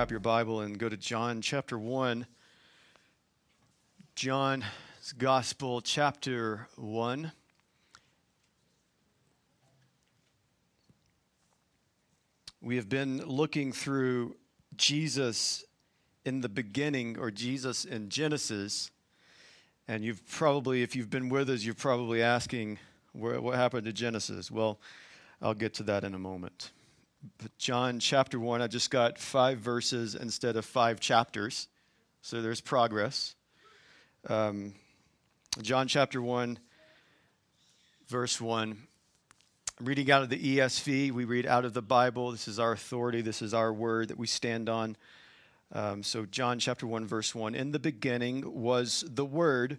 grab your Bible and go to John chapter 1. John's Gospel, chapter 1. We have been looking through Jesus in the beginning, or Jesus in Genesis. And you've probably, if you've been with us, you're probably asking, what happened to Genesis? Well, I'll get to that in a moment. John chapter 1, I just got five verses instead of five chapters. So there's progress. Um, John chapter 1, verse 1. reading out of the ESV. We read out of the Bible. This is our authority. This is our word that we stand on. Um, so, John chapter 1, verse 1. In the beginning was the Word,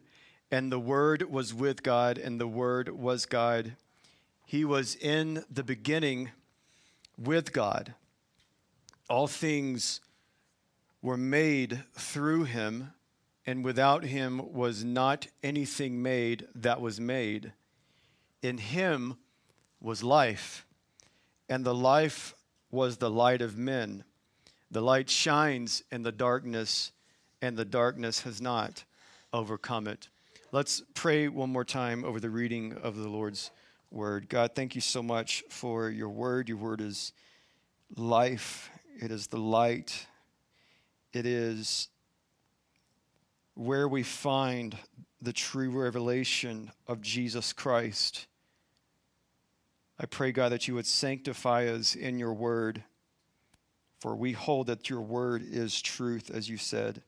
and the Word was with God, and the Word was God. He was in the beginning with God. All things were made through him, and without him was not anything made that was made. In him was life, and the life was the light of men. The light shines in the darkness, and the darkness has not overcome it. Let's pray one more time over the reading of the Lord's word. God, thank you so much for your word. Your word is life, it is the light, it is where we find the true revelation of Jesus Christ. I pray, God, that you would sanctify us in your word, for we hold that your word is truth, as you said.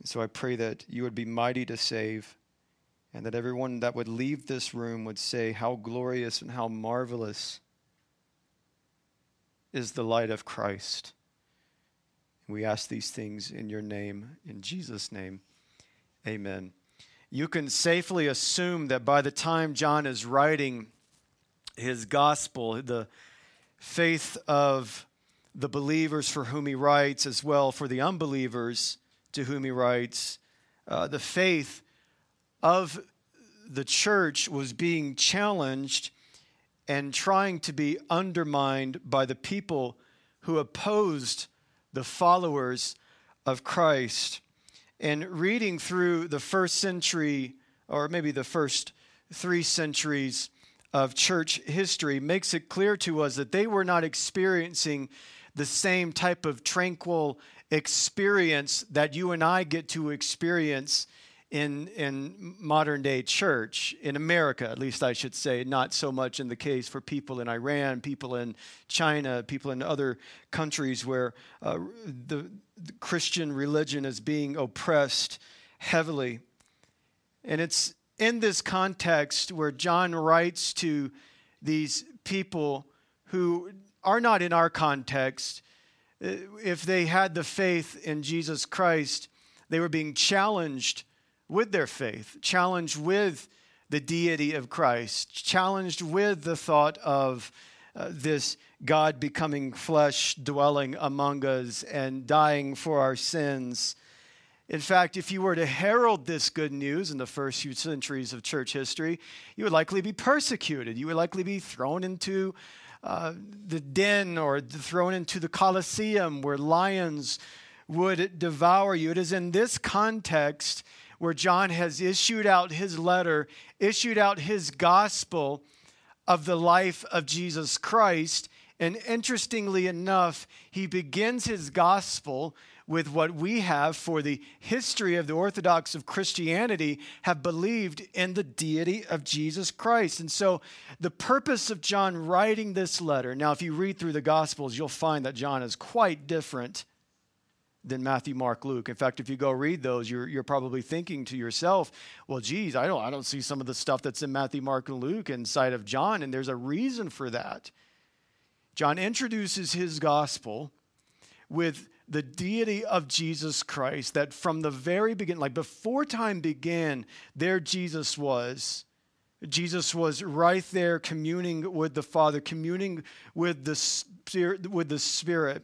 And so I pray that you would be mighty to save and that everyone that would leave this room would say, How glorious and how marvelous is the light of Christ. We ask these things in your name, in Jesus' name. Amen. You can safely assume that by the time John is writing his gospel, the faith of the believers for whom he writes, as well for the unbelievers to whom he writes, uh, the faith of the church was being challenged and trying to be undermined by the people who opposed the followers of Christ. And reading through the first century, or maybe the first three centuries of church history, makes it clear to us that they were not experiencing the same type of tranquil experience that you and I get to experience in, in modern day church, in America, at least I should say, not so much in the case for people in Iran, people in China, people in other countries where uh, the, the Christian religion is being oppressed heavily. And it's in this context where John writes to these people who are not in our context. Uh, if they had the faith in Jesus Christ, they were being challenged with their faith, challenged with the deity of Christ, challenged with the thought of uh, this God becoming flesh, dwelling among us, and dying for our sins. In fact, if you were to herald this good news in the first few centuries of church history, you would likely be persecuted. You would likely be thrown into uh, the den or thrown into the Colosseum where lions would devour you. It is in this context where John has issued out his letter, issued out his gospel of the life of Jesus Christ. And interestingly enough, he begins his gospel with what we have for the history of the Orthodox of Christianity have believed in the deity of Jesus Christ. And so, the purpose of John writing this letter now, if you read through the Gospels, you'll find that John is quite different than Matthew, Mark, Luke. In fact, if you go read those, you're, you're probably thinking to yourself, well, geez, I don't, I don't see some of the stuff that's in Matthew, Mark, and Luke inside of John, and there's a reason for that. John introduces his gospel with the deity of Jesus Christ, that from the very beginning, like before time began, there Jesus was. Jesus was right there communing with the Father, communing with the Spirit, with the Spirit.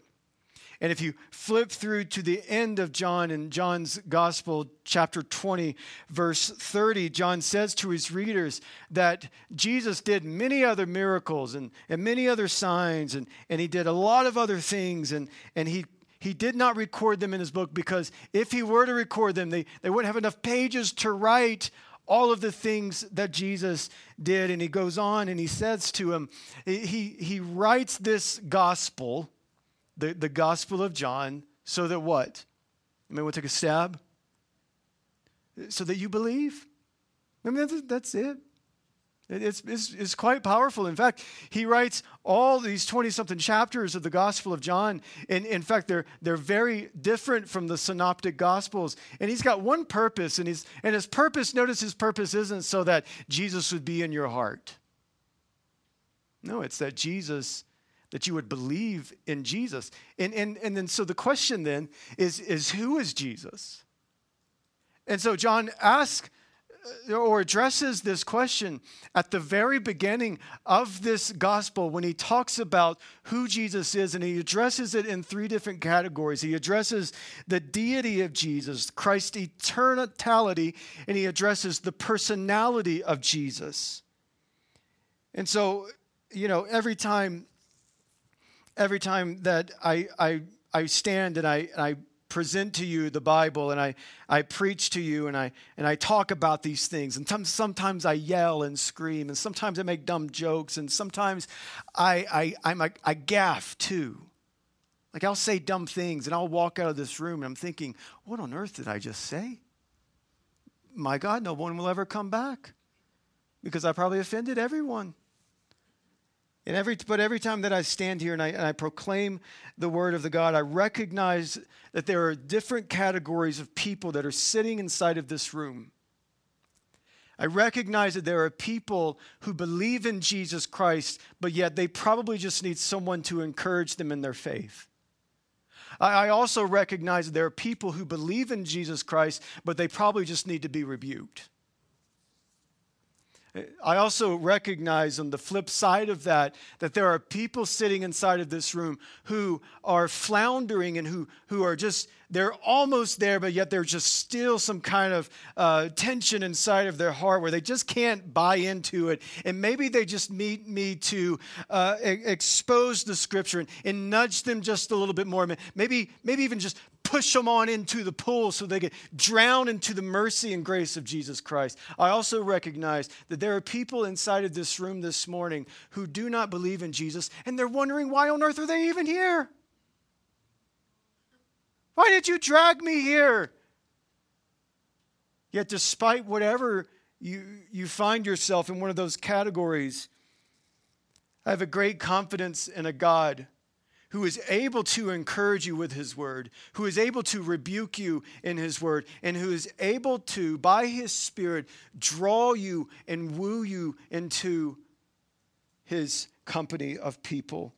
And if you flip through to the end of John in John's Gospel, chapter 20, verse 30, John says to his readers that Jesus did many other miracles and, and many other signs, and, and he did a lot of other things, and, and he, he did not record them in his book because if he were to record them, they, they wouldn't have enough pages to write all of the things that Jesus did. And he goes on and he says to him, he, he writes this gospel, the, the gospel of John, so that what? Anyone take a stab? So that you believe? I mean, that's, that's it. It's, it's, it's, quite powerful. In fact, he writes all these 20 something chapters of the Gospel of John. And in fact, they're, they're very different from the synoptic Gospels. And he's got one purpose. And, he's, and his purpose, notice his purpose isn't so that Jesus would be in your heart. No, it's that Jesus, that you would believe in Jesus. And, and, and then, so the question then is, is who is Jesus? And so John asks, uh, or addresses this question at the very beginning of this gospel when he talks about who Jesus is, and he addresses it in three different categories. He addresses the deity of Jesus, Christ's eternality, and he addresses the personality of Jesus. And so, you know, every time, every time that I I I stand and I I present to you the Bible and I, I preach to you and I, and I talk about these things. And sometimes I yell and scream and sometimes I make dumb jokes and sometimes I, I, I'm a, I gaff too. Like I'll say dumb things and I'll walk out of this room and I'm thinking, what on earth did I just say? My God, no one will ever come back because I probably offended everyone. And every, but every time that I stand here and I, and I proclaim the word of the God, I recognize that there are different categories of people that are sitting inside of this room. I recognize that there are people who believe in Jesus Christ, but yet they probably just need someone to encourage them in their faith. I also recognize that there are people who believe in Jesus Christ, but they probably just need to be rebuked. I also recognize on the flip side of that that there are people sitting inside of this room who are floundering and who, who are just, they're almost there, but yet there's just still some kind of uh, tension inside of their heart where they just can't buy into it. And maybe they just need me to uh, expose the scripture and, and nudge them just a little bit more. Maybe, maybe even just push them on into the pool so they get drown into the mercy and grace of Jesus Christ. I also recognize that there are people inside of this room this morning who do not believe in Jesus and they're wondering why on earth are they even here? Why did you drag me here? Yet, despite whatever you, you find yourself in one of those categories, I have a great confidence in a God who is able to encourage you with his word, who is able to rebuke you in his word, and who is able to, by his spirit, draw you and woo you into his company of people.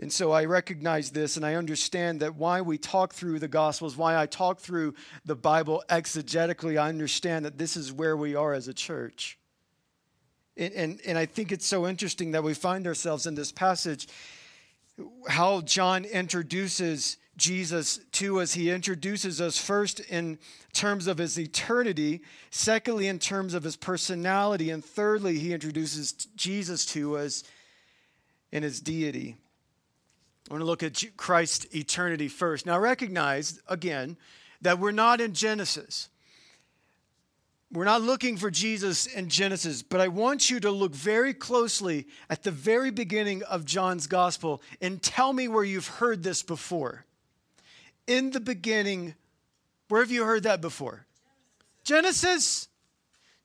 And so I recognize this and I understand that why we talk through the Gospels, why I talk through the Bible exegetically, I understand that this is where we are as a church. And, and, and I think it's so interesting that we find ourselves in this passage how John introduces Jesus to us. He introduces us first in terms of his eternity, secondly, in terms of his personality, and thirdly, he introduces Jesus to us in his deity. I want to look at Christ's eternity first. Now, recognize again that we're not in Genesis. We're not looking for Jesus in Genesis, but I want you to look very closely at the very beginning of John's gospel and tell me where you've heard this before. In the beginning, where have you heard that before? Genesis.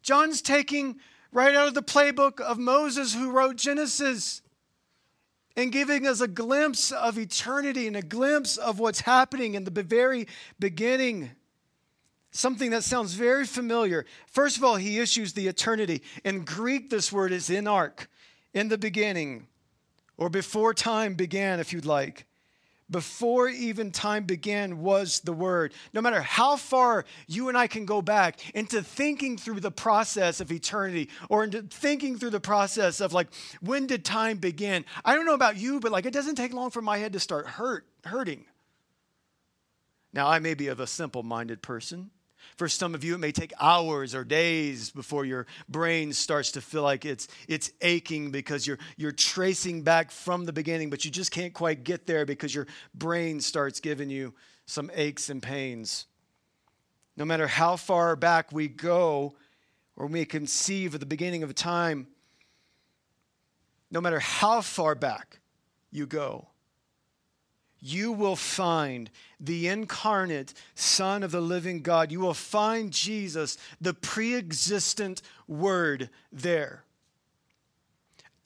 John's taking right out of the playbook of Moses who wrote Genesis and giving us a glimpse of eternity and a glimpse of what's happening in the very beginning something that sounds very familiar. First of all, he issues the eternity. In Greek, this word is in ark, in the beginning, or before time began, if you'd like. Before even time began was the word. No matter how far you and I can go back into thinking through the process of eternity or into thinking through the process of like, when did time begin? I don't know about you, but like, it doesn't take long for my head to start hurt, hurting. Now, I may be of a simple minded person. For some of you, it may take hours or days before your brain starts to feel like it's, it's aching because you're, you're tracing back from the beginning, but you just can't quite get there because your brain starts giving you some aches and pains. No matter how far back we go or we conceive of the beginning of time, no matter how far back you go, you will find the incarnate Son of the living God. You will find Jesus, the pre existent Word, there.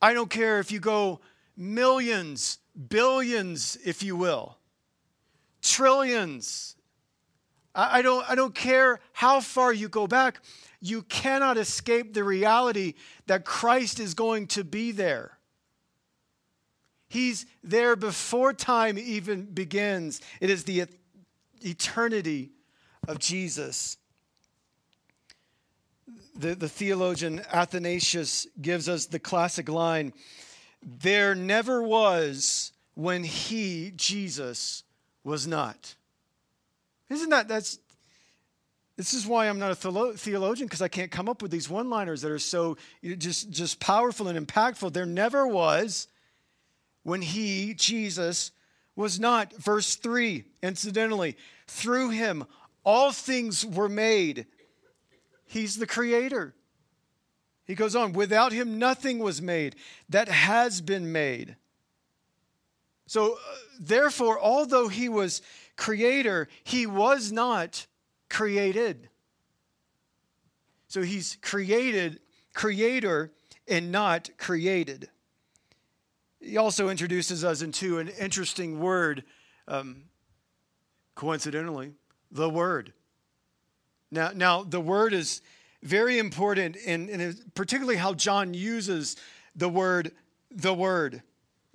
I don't care if you go millions, billions, if you will, trillions. I, don't, I don't care how far you go back. You cannot escape the reality that Christ is going to be there. He's there before time even begins. It is the eternity of Jesus. The, the theologian Athanasius gives us the classic line There never was when he, Jesus, was not. Isn't that, that's, this is why I'm not a theologian because I can't come up with these one liners that are so just, just powerful and impactful. There never was when he, Jesus, was not. Verse 3, incidentally, through him all things were made. He's the creator. He goes on, without him nothing was made that has been made. So, uh, therefore, although he was creator, he was not created. So he's created, creator, and not created. He also introduces us into an interesting word, um, coincidentally, the word. Now, now, the word is very important, in, in particularly how John uses the word, the word,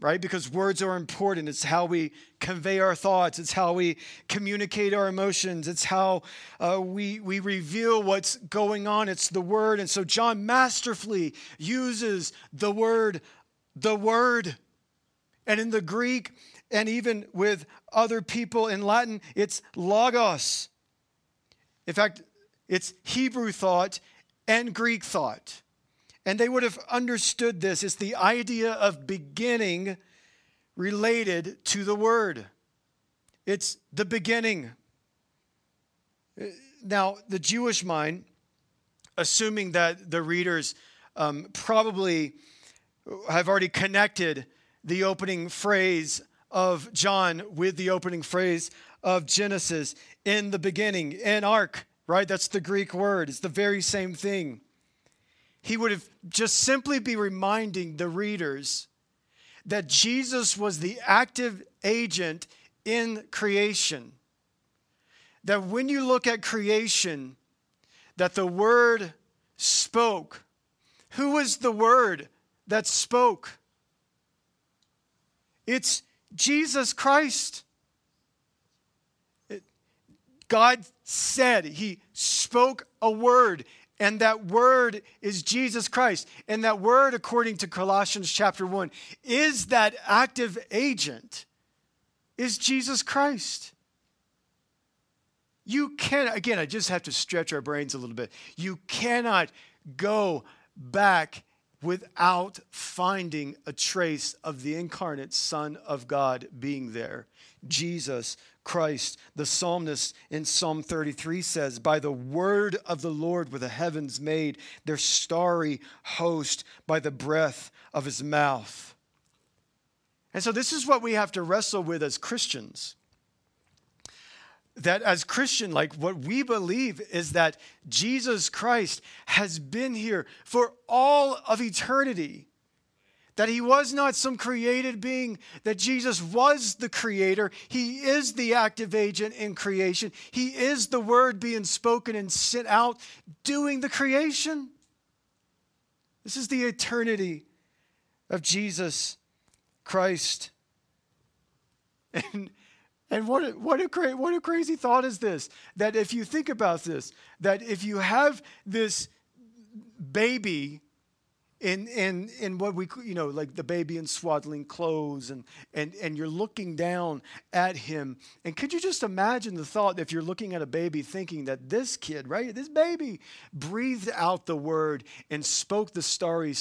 right? Because words are important. It's how we convey our thoughts, it's how we communicate our emotions, it's how uh, we, we reveal what's going on. It's the word. And so, John masterfully uses the word the word. And in the Greek, and even with other people in Latin, it's logos. In fact, it's Hebrew thought and Greek thought. And they would have understood this. It's the idea of beginning related to the word. It's the beginning. Now, the Jewish mind, assuming that the readers um, probably have already connected the opening phrase of John with the opening phrase of Genesis in the beginning, in ark, right? That's the Greek word. It's the very same thing. He would have just simply be reminding the readers that Jesus was the active agent in creation. That when you look at creation, that the word spoke. Who was the word that spoke? It's Jesus Christ. It, God said, He spoke a word, and that word is Jesus Christ. And that word, according to Colossians chapter 1, is that active agent, is Jesus Christ. You can't. again, I just have to stretch our brains a little bit. You cannot go back without finding a trace of the incarnate Son of God being there. Jesus Christ. The psalmist in Psalm 33 says, By the word of the Lord were the heavens made, their starry host by the breath of his mouth. And so, this is what we have to wrestle with as Christians that as Christian, like what we believe is that Jesus Christ has been here for all of eternity. That he was not some created being, that Jesus was the creator. He is the active agent in creation. He is the word being spoken and sent out doing the creation. This is the eternity of Jesus Christ. And and what what, a cra- what a crazy thought is this that if you think about this, that if you have this baby in, in, in what we, you know, like the baby in swaddling clothes, and, and, and you're looking down at him. And could you just imagine the thought if you're looking at a baby thinking that this kid, right, this baby breathed out the word and spoke the starry,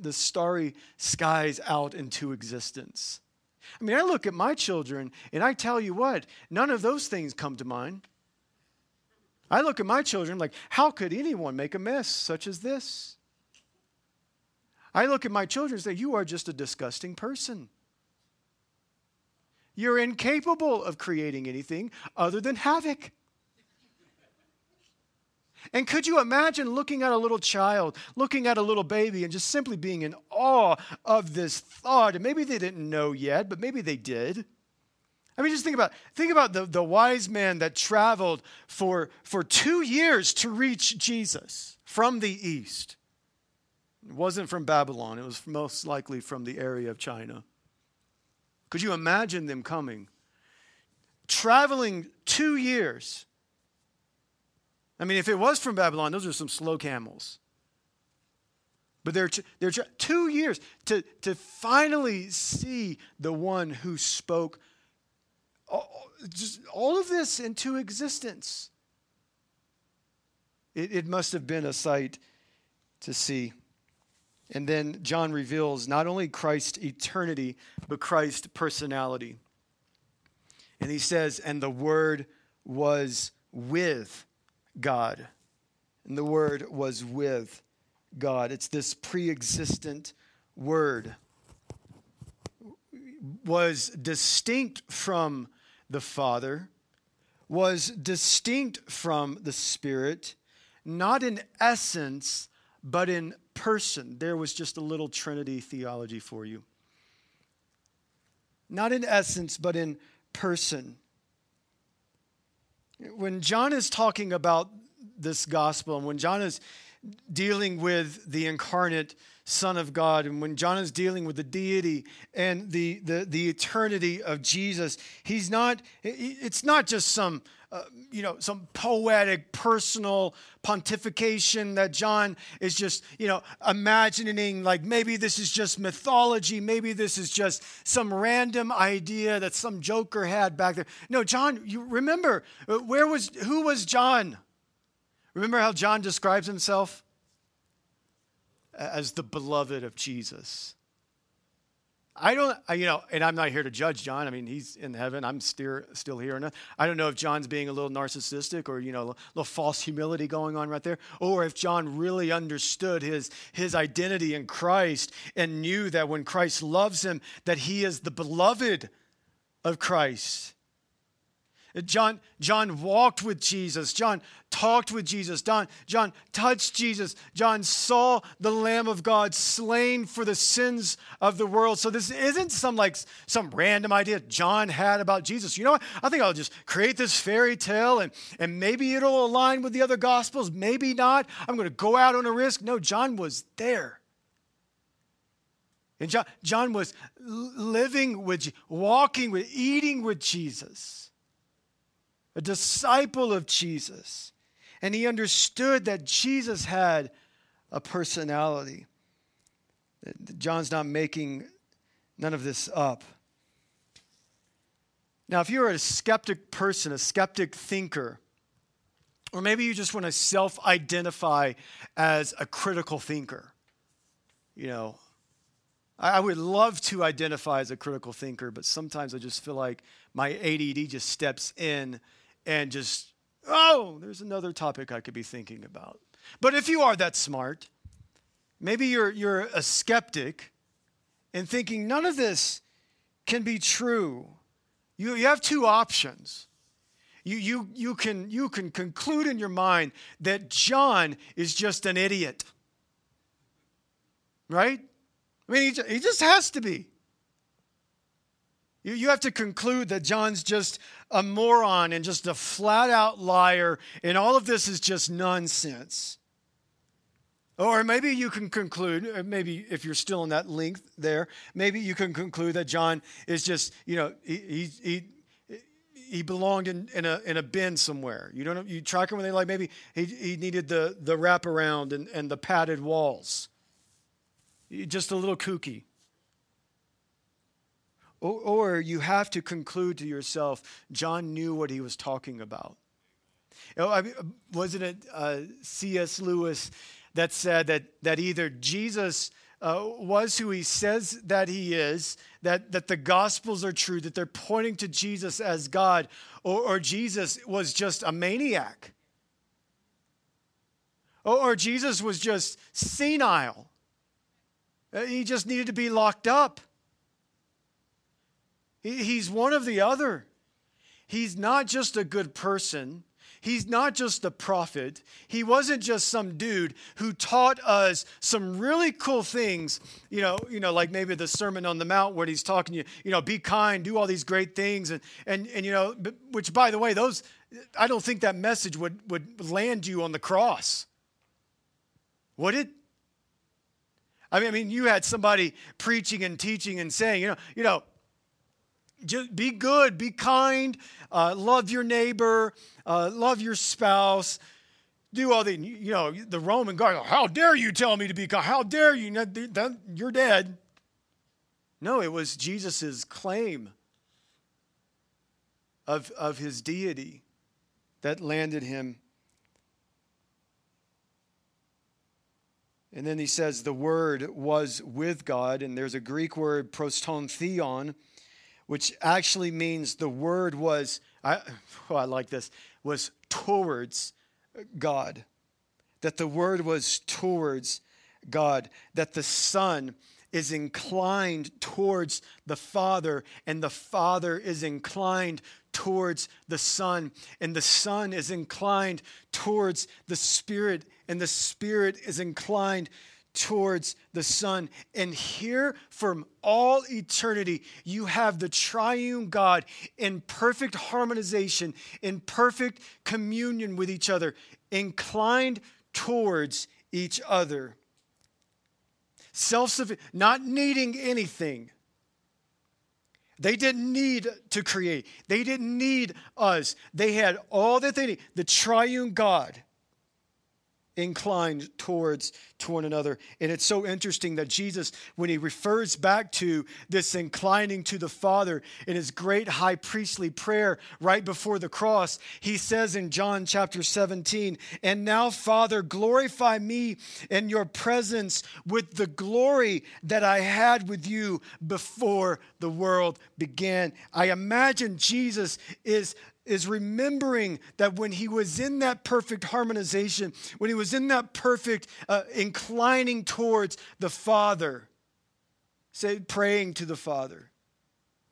the starry skies out into existence? I mean, I look at my children and I tell you what, none of those things come to mind. I look at my children like, how could anyone make a mess such as this? I look at my children and say, you are just a disgusting person. You're incapable of creating anything other than havoc. And could you imagine looking at a little child, looking at a little baby, and just simply being in awe of this thought? And maybe they didn't know yet, but maybe they did. I mean, just think about think about the, the wise man that traveled for, for two years to reach Jesus from the east. It wasn't from Babylon, it was most likely from the area of China. Could you imagine them coming? Traveling two years. I mean, if it was from Babylon, those are some slow camels. But they're, they're two years to, to finally see the one who spoke all, just all of this into existence. It, it must have been a sight to see. And then John reveals not only Christ's eternity, but Christ's personality. And he says, and the Word was with God. And the Word was with God. It's this pre existent Word, was distinct from the Father, was distinct from the Spirit, not in essence, but in person. There was just a little Trinity theology for you. Not in essence, but in person. When John is talking about this gospel, and when John is dealing with the incarnate Son of God. And when John is dealing with the deity and the, the, the eternity of Jesus, he's not, it's not just some, you know, some poetic, personal pontification that John is just, you know, imagining like maybe this is just mythology, maybe this is just some random idea that some joker had back there. No, John, you remember, uh, where was, who was John? Remember how John describes himself? as the beloved of Jesus. I don't, you know, and I'm not here to judge John. I mean, he's in heaven. I'm still still here. And I don't know if John's being a little narcissistic or you know, a little false humility going on right there, or if John really understood his his identity in Christ and knew that when Christ loves him, that he is the beloved of Christ. John, John walked with Jesus. John talked with Jesus. John, John touched Jesus. John saw the Lamb of God slain for the sins of the world. So this isn't some like some random idea John had about Jesus. You know what? I think I'll just create this fairy tale and, and maybe it'll align with the other gospels. Maybe not. I'm going to go out on a risk. No, John was there. And John, John was living with, walking with, eating with Jesus a disciple of Jesus. And he understood that Jesus had a personality. John's not making none of this up. Now, if you're a skeptic person, a skeptic thinker, or maybe you just want to self identify as a critical thinker, you know, I would love to identify as a critical thinker, but sometimes I just feel like my ADD just steps in and just, oh, there's another topic I could be thinking about. But if you are that smart, maybe you're, you're a skeptic and thinking none of this can be true. You, you have two options. You, you, you, can, you can conclude in your mind that John is just an idiot. Right? I mean, he, he just has to be. You, you have to conclude that John's just a moron and just a flat out liar, and all of this is just nonsense. Or maybe you can conclude, uh, maybe if you're still in that length there, maybe you can conclude that John is just, you know, he, he, he belonged in, in, a, in a bin somewhere. You don't you track him when they like maybe he, he needed the, the wraparound and, and the padded walls. just a little kooky. Or, or you have to conclude to yourself, John knew what he was talking about. You know, I mean, wasn't it uh, C.S. Lewis that said that, that either Jesus uh, was who he says that he is, that, that the Gospels are true, that they're pointing to Jesus as God, or, or Jesus was just a maniac, or, or Jesus was just senile. Uh, he just needed to be locked up. He's one of the other. He's not just a good person. He's not just a prophet. He wasn't just some dude who taught us some really cool things, you know, you know, like maybe the Sermon on the Mount where he's talking to you, you know, be kind, do all these great things. And, and, and you know, which by the way, those, I don't think that message would, would land you on the cross. Would it? I mean, I mean, you had somebody preaching and teaching and saying, you know, you know, just be good, be kind, uh, love your neighbor, uh, love your spouse, do all the, you know, the Roman guard, how dare you tell me to be kind? How dare you? You're dead. No, it was Jesus' claim of, of his deity that landed him. And then he says the word was with God, and there's a Greek word, pros ton theon, which actually means the word was, I, oh, I like this, was towards God. That the word was towards God. That the Son is inclined towards the Father, and the Father is inclined towards the Son, and the Son is inclined towards the Spirit, and the Spirit is inclined towards the Son. And here, from all eternity, you have the triune God in perfect harmonization, in perfect communion with each other, inclined towards each other. Self sufficient, not needing anything. They didn't need to create. They didn't need us. They had all that they need. The triune God inclined towards to one another. And it's so interesting that Jesus, when he refers back to this inclining to the Father in his great high priestly prayer right before the cross, he says in John chapter 17, And now, Father, glorify me in your presence with the glory that I had with you before the world began. I imagine Jesus is is remembering that when he was in that perfect harmonization, when he was in that perfect uh, inclining towards the Father, say, praying to the Father.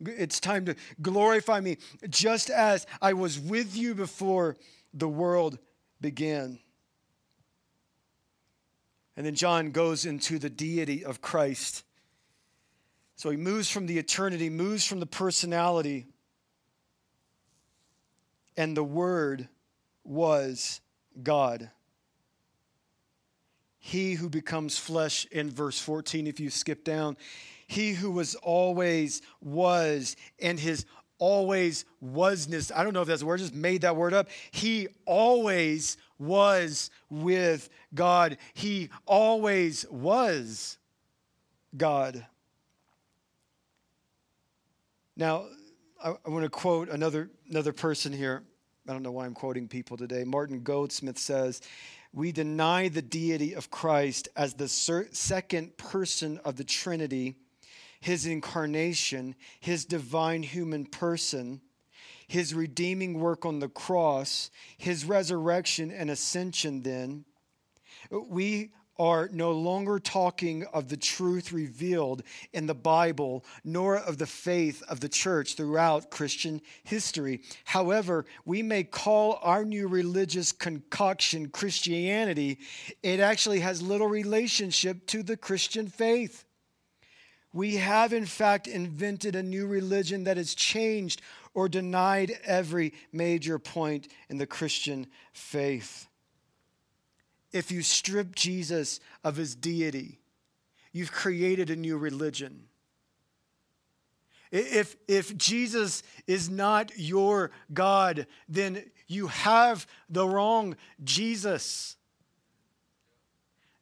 It's time to glorify me just as I was with you before the world began. And then John goes into the deity of Christ. So he moves from the eternity, moves from the personality and the Word was God. He who becomes flesh in verse 14, if you skip down, he who was always was, and his always wasness. I don't know if that's a word, just made that word up. He always was with God. He always was God. Now, I, I want to quote another, another person here. I don't know why I'm quoting people today. Martin Goldsmith says, We deny the deity of Christ as the second person of the Trinity, his incarnation, his divine human person, his redeeming work on the cross, his resurrection and ascension, then. We are no longer talking of the truth revealed in the Bible, nor of the faith of the church throughout Christian history. However, we may call our new religious concoction Christianity, it actually has little relationship to the Christian faith. We have, in fact, invented a new religion that has changed or denied every major point in the Christian faith if you strip Jesus of his deity, you've created a new religion. If, if Jesus is not your God, then you have the wrong Jesus.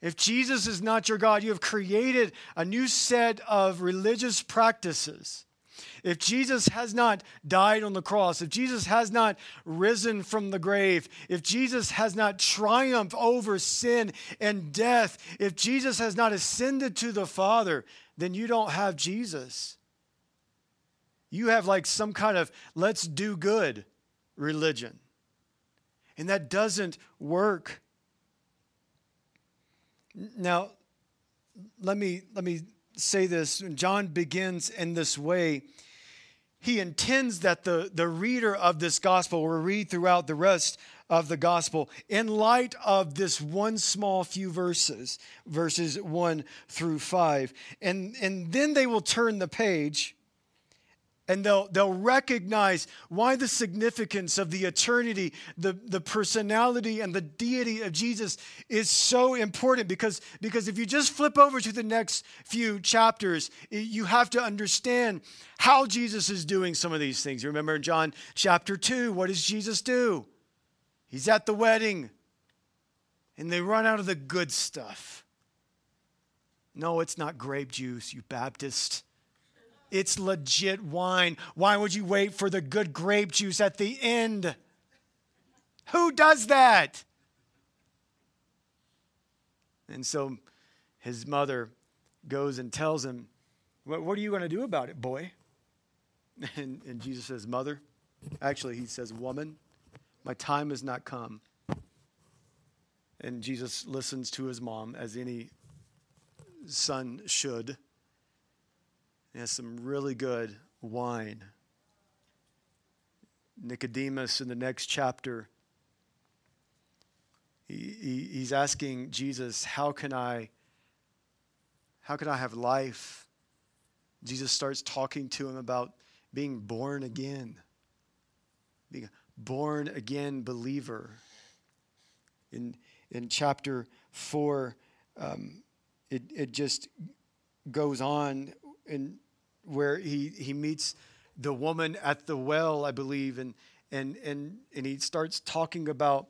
if Jesus is not your God, you have created a new set of religious practices. If Jesus has not died on the cross, if Jesus has not risen from the grave, if Jesus has not triumphed over sin and death, if Jesus has not ascended to the Father, then you don't have Jesus. You have like some kind of let's do good religion. And that doesn't work. Now, let me, let me say this. John begins in this way. He intends that the, the reader of this gospel will read throughout the rest of the gospel in light of this one small few verses, verses one through five. And, and then they will turn the page and they'll, they'll recognize why the significance of the eternity, the, the personality, and the deity of Jesus is so important. Because, because if you just flip over to the next few chapters, you have to understand how Jesus is doing some of these things. You remember in John chapter 2, what does Jesus do? He's at the wedding, and they run out of the good stuff. No, it's not grape juice, you Baptist. It's legit wine. Why would you wait for the good grape juice at the end? Who does that? And so his mother goes and tells him, What, what are you going to do about it, boy? And, and Jesus says, Mother, actually, he says, Woman, my time has not come. And Jesus listens to his mom, as any son should. He has some really good wine. Nicodemus in the next chapter, he, he, he's asking Jesus, How can I? How can I have life? Jesus starts talking to him about being born again, being a born again believer. In, in chapter 4, um, it, it just goes on and where he, he meets the woman at the well, I believe, and, and, and, and he starts talking about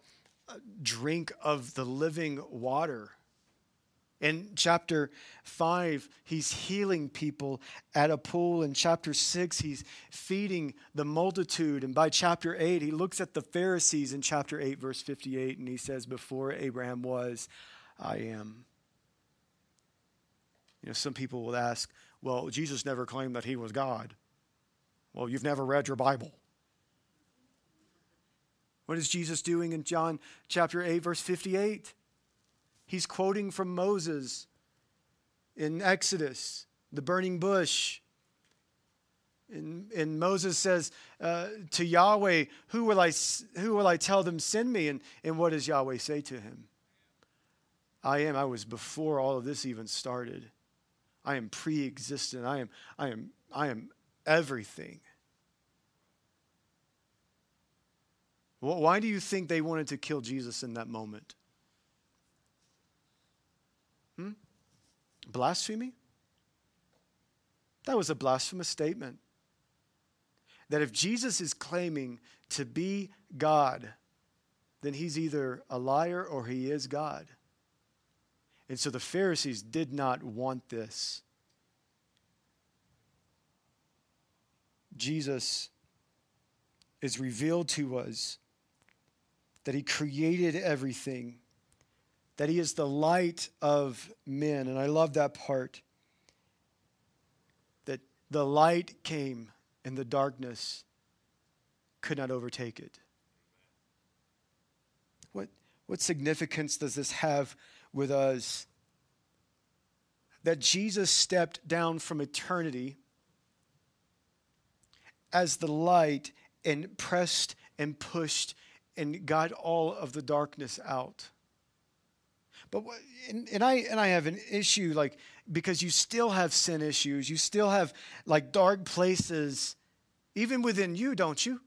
uh, drink of the living water. In chapter 5, he's healing people at a pool. In chapter 6, he's feeding the multitude. And by chapter 8, he looks at the Pharisees in chapter 8, verse 58, and he says, Before Abraham was, I am. You know, some people will ask, well, Jesus never claimed that he was God. Well, you've never read your Bible. What is Jesus doing in John chapter 8, verse 58? He's quoting from Moses in Exodus, the burning bush. And, and Moses says uh, to Yahweh, who will, I, who will I tell them, send me? And, and what does Yahweh say to him? I am. I was before all of this even started. I am pre existent. I am, I, am, I am everything. Why do you think they wanted to kill Jesus in that moment? Hmm? Blasphemy? That was a blasphemous statement. That if Jesus is claiming to be God, then he's either a liar or he is God. And so the Pharisees did not want this. Jesus is revealed to us that he created everything, that he is the light of men. And I love that part that the light came and the darkness could not overtake it. What, what significance does this have with us that Jesus stepped down from eternity as the light and pressed and pushed and got all of the darkness out. But and, and I and I have an issue like because you still have sin issues, you still have like dark places even within you, don't you?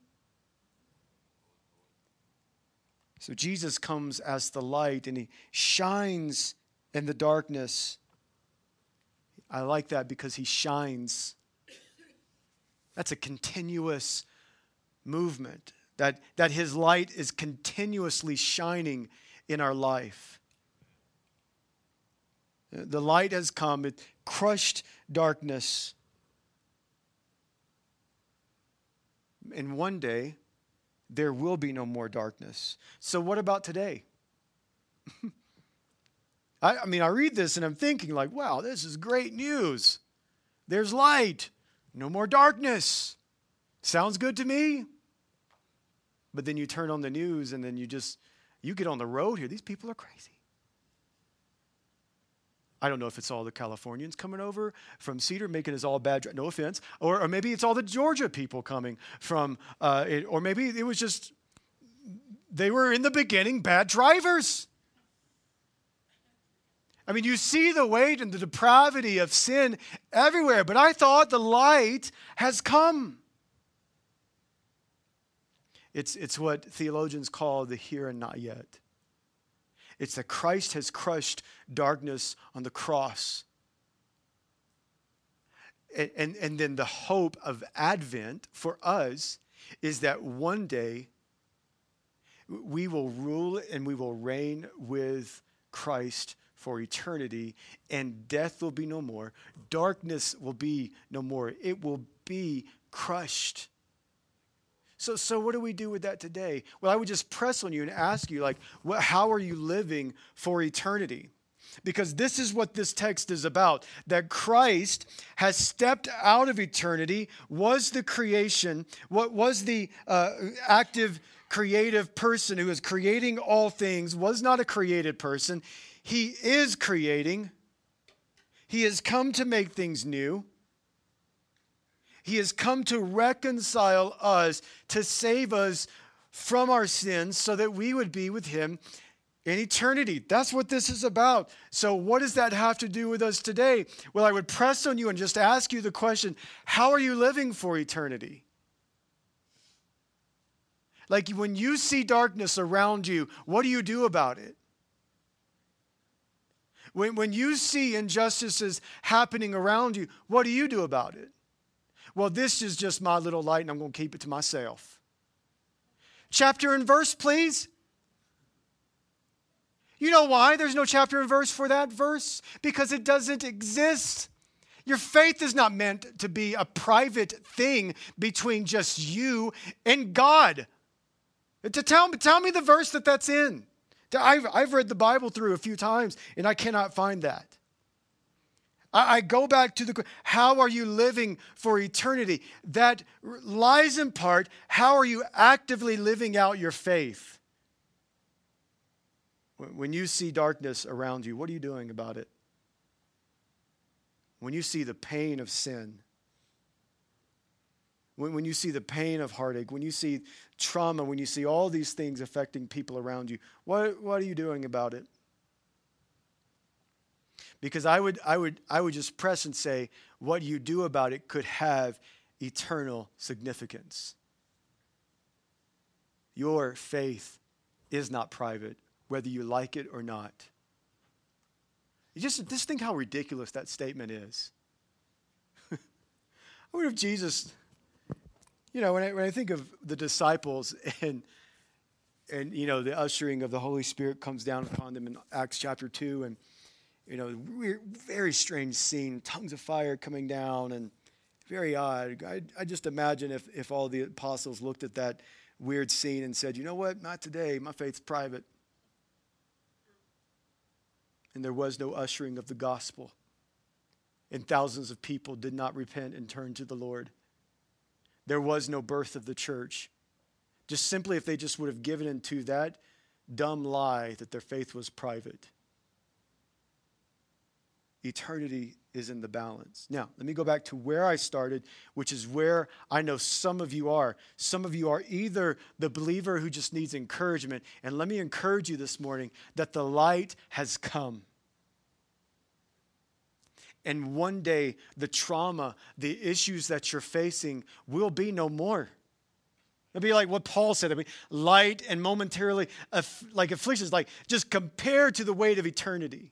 So Jesus comes as the light and he shines in the darkness. I like that because he shines. That's a continuous movement, that, that his light is continuously shining in our life. The light has come, it crushed darkness. And one day, there will be no more darkness. So, what about today? I, I, mean, I read this and I'm thinking, like, wow, this is great news. There's light, no more darkness. Sounds good to me. But then you turn on the news and then you just, you get on the road here. These people are crazy. I don't know if it's all the Californians coming over from Cedar making us all bad. No offense, or, or maybe it's all the Georgia people coming from, uh, it, or maybe it was just they were in the beginning bad drivers. I mean, you see the weight and the depravity of sin everywhere, but I thought the light has come. It's, it's what theologians call the here and not yet. It's that Christ has crushed darkness on the cross. And, and, and then the hope of Advent for us is that one day we will rule and we will reign with Christ for eternity, and death will be no more. Darkness will be no more. It will be crushed. So, so what do we do with that today? Well, I would just press on you and ask you, like, what, how are you living for eternity? Because this is what this text is about that Christ has stepped out of eternity, was the creation, what was the uh, active creative person who is creating all things, was not a created person. He is creating, He has come to make things new. He has come to reconcile us, to save us from our sins, so that we would be with Him in eternity. That's what this is about. So, what does that have to do with us today? Well, I would press on you and just ask you the question how are you living for eternity? Like when you see darkness around you, what do you do about it? When, when you see injustices happening around you, what do you do about it? Well, this is just my little light and I'm going to keep it to myself. Chapter and verse, please. You know why there's no chapter and verse for that verse? Because it doesn't exist. Your faith is not meant to be a private thing between just you and God. To tell me, tell me the verse that that's in. I've, I've read the Bible through a few times and I cannot find that. I, I go back to the how are you living for eternity? That lies in part, how are you actively living out your faith? When you see darkness around you, what are you doing about it? When you see the pain of sin, when, when you see the pain of heartache, when you see trauma, when you see all these things affecting people around you, what, what are you doing about it? Because I would, I, would, I would just press and say, what you do about it could have eternal significance. Your faith is not private, whether you like it or not. You just, just think how ridiculous that statement is. I wonder if Jesus, you know, when I, when I think of the disciples and, and, you know, the ushering of the Holy Spirit comes down upon them in Acts chapter 2, and you know, weird, very strange scene, tongues of fire coming down, and very odd. I, I just imagine if, if all the apostles looked at that weird scene and said, you know what, not today, my faith's private. And there was no ushering of the gospel. And thousands of people did not repent and turn to the Lord. There was no birth of the church. Just simply, if they just would have given into that dumb lie that their faith was private eternity is in the balance. Now, let me go back to where I started, which is where I know some of you are. Some of you are either the believer who just needs encouragement, and let me encourage you this morning that the light has come. And one day, the trauma, the issues that you're facing will be no more. It'll be like what Paul said. I mean, light and momentarily, like afflictions, like just compared to the weight of eternity.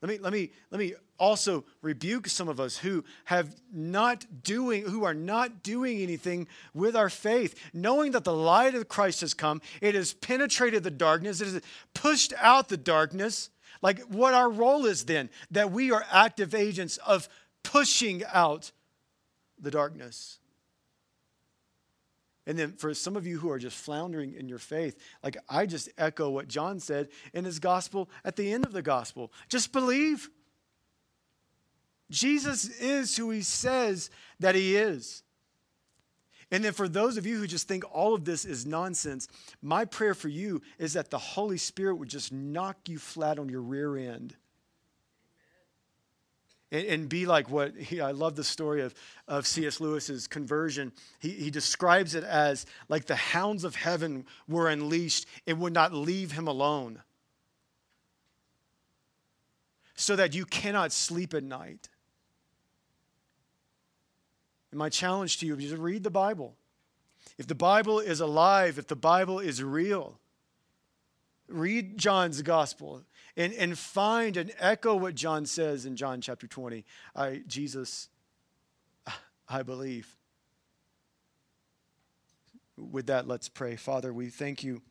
Let me, let me, let me also rebuke some of us who have not doing, who are not doing anything with our faith, knowing that the light of Christ has come. It has penetrated the darkness. It has pushed out the darkness. like what our role is then, that we are active agents of pushing out the darkness. And then for some of you who are just floundering in your faith, like I just echo what John said in his gospel at the end of the gospel just believe. Jesus is who he says that he is. And then for those of you who just think all of this is nonsense, my prayer for you is that the Holy Spirit would just knock you flat on your rear end and, and be like what he, I love the story of, of C.S. Lewis's conversion. He, he describes it as like the hounds of heaven were unleashed and would not leave him alone, so that you cannot sleep at night. And my challenge to you is to read the Bible. If the Bible is alive, if the Bible is real, read John's gospel and, and find and echo what John says in John chapter 20. I, Jesus, I believe. With that, let's pray. Father, we thank you